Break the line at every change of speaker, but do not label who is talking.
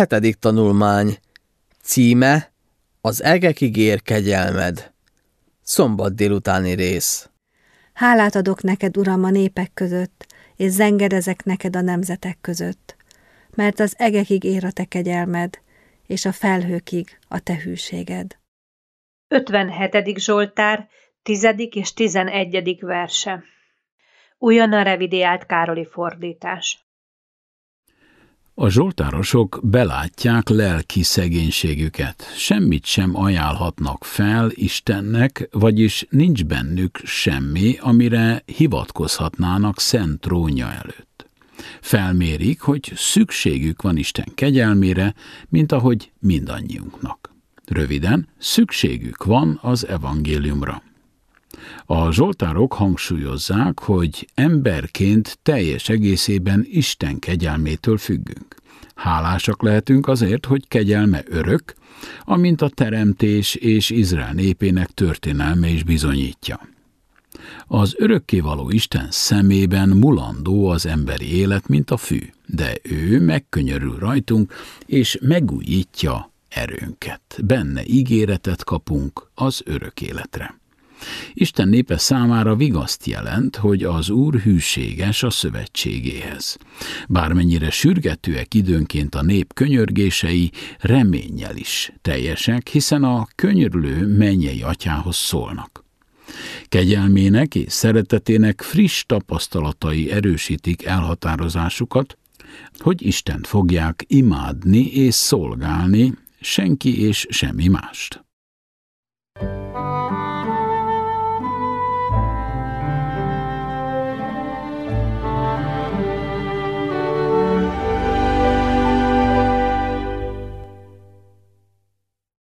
Hetedik tanulmány. Címe Az egekig ér kegyelmed. Szombat délutáni rész.
Hálát adok neked, Uram, a népek között, és zengedezek neked a nemzetek között, mert az egekig ér a te kegyelmed, és a felhőkig a te hűséged.
57. Zsoltár, 10. és 11. verse. Újonnan revidiált Károli fordítás.
A zsoltárosok belátják lelki szegénységüket, semmit sem ajánlhatnak fel Istennek, vagyis nincs bennük semmi, amire hivatkozhatnának szent trónja előtt. Felmérik, hogy szükségük van Isten kegyelmére, mint ahogy mindannyiunknak. Röviden, szükségük van az evangéliumra. A zsoltárok hangsúlyozzák, hogy emberként teljes egészében Isten kegyelmétől függünk. Hálásak lehetünk azért, hogy kegyelme örök, amint a teremtés és Izrael népének történelme is bizonyítja. Az örökkévaló Isten szemében mulandó az emberi élet, mint a fű, de ő megkönyörül rajtunk, és megújítja erőnket. Benne ígéretet kapunk az örök életre. Isten népe számára vigaszt jelent, hogy az Úr hűséges a szövetségéhez. Bármennyire sürgetőek időnként a nép könyörgései, reménnyel is teljesek, hiszen a könyörülő mennyei atyához szólnak. Kegyelmének és szeretetének friss tapasztalatai erősítik elhatározásukat, hogy Istent fogják imádni és szolgálni, senki és semmi mást.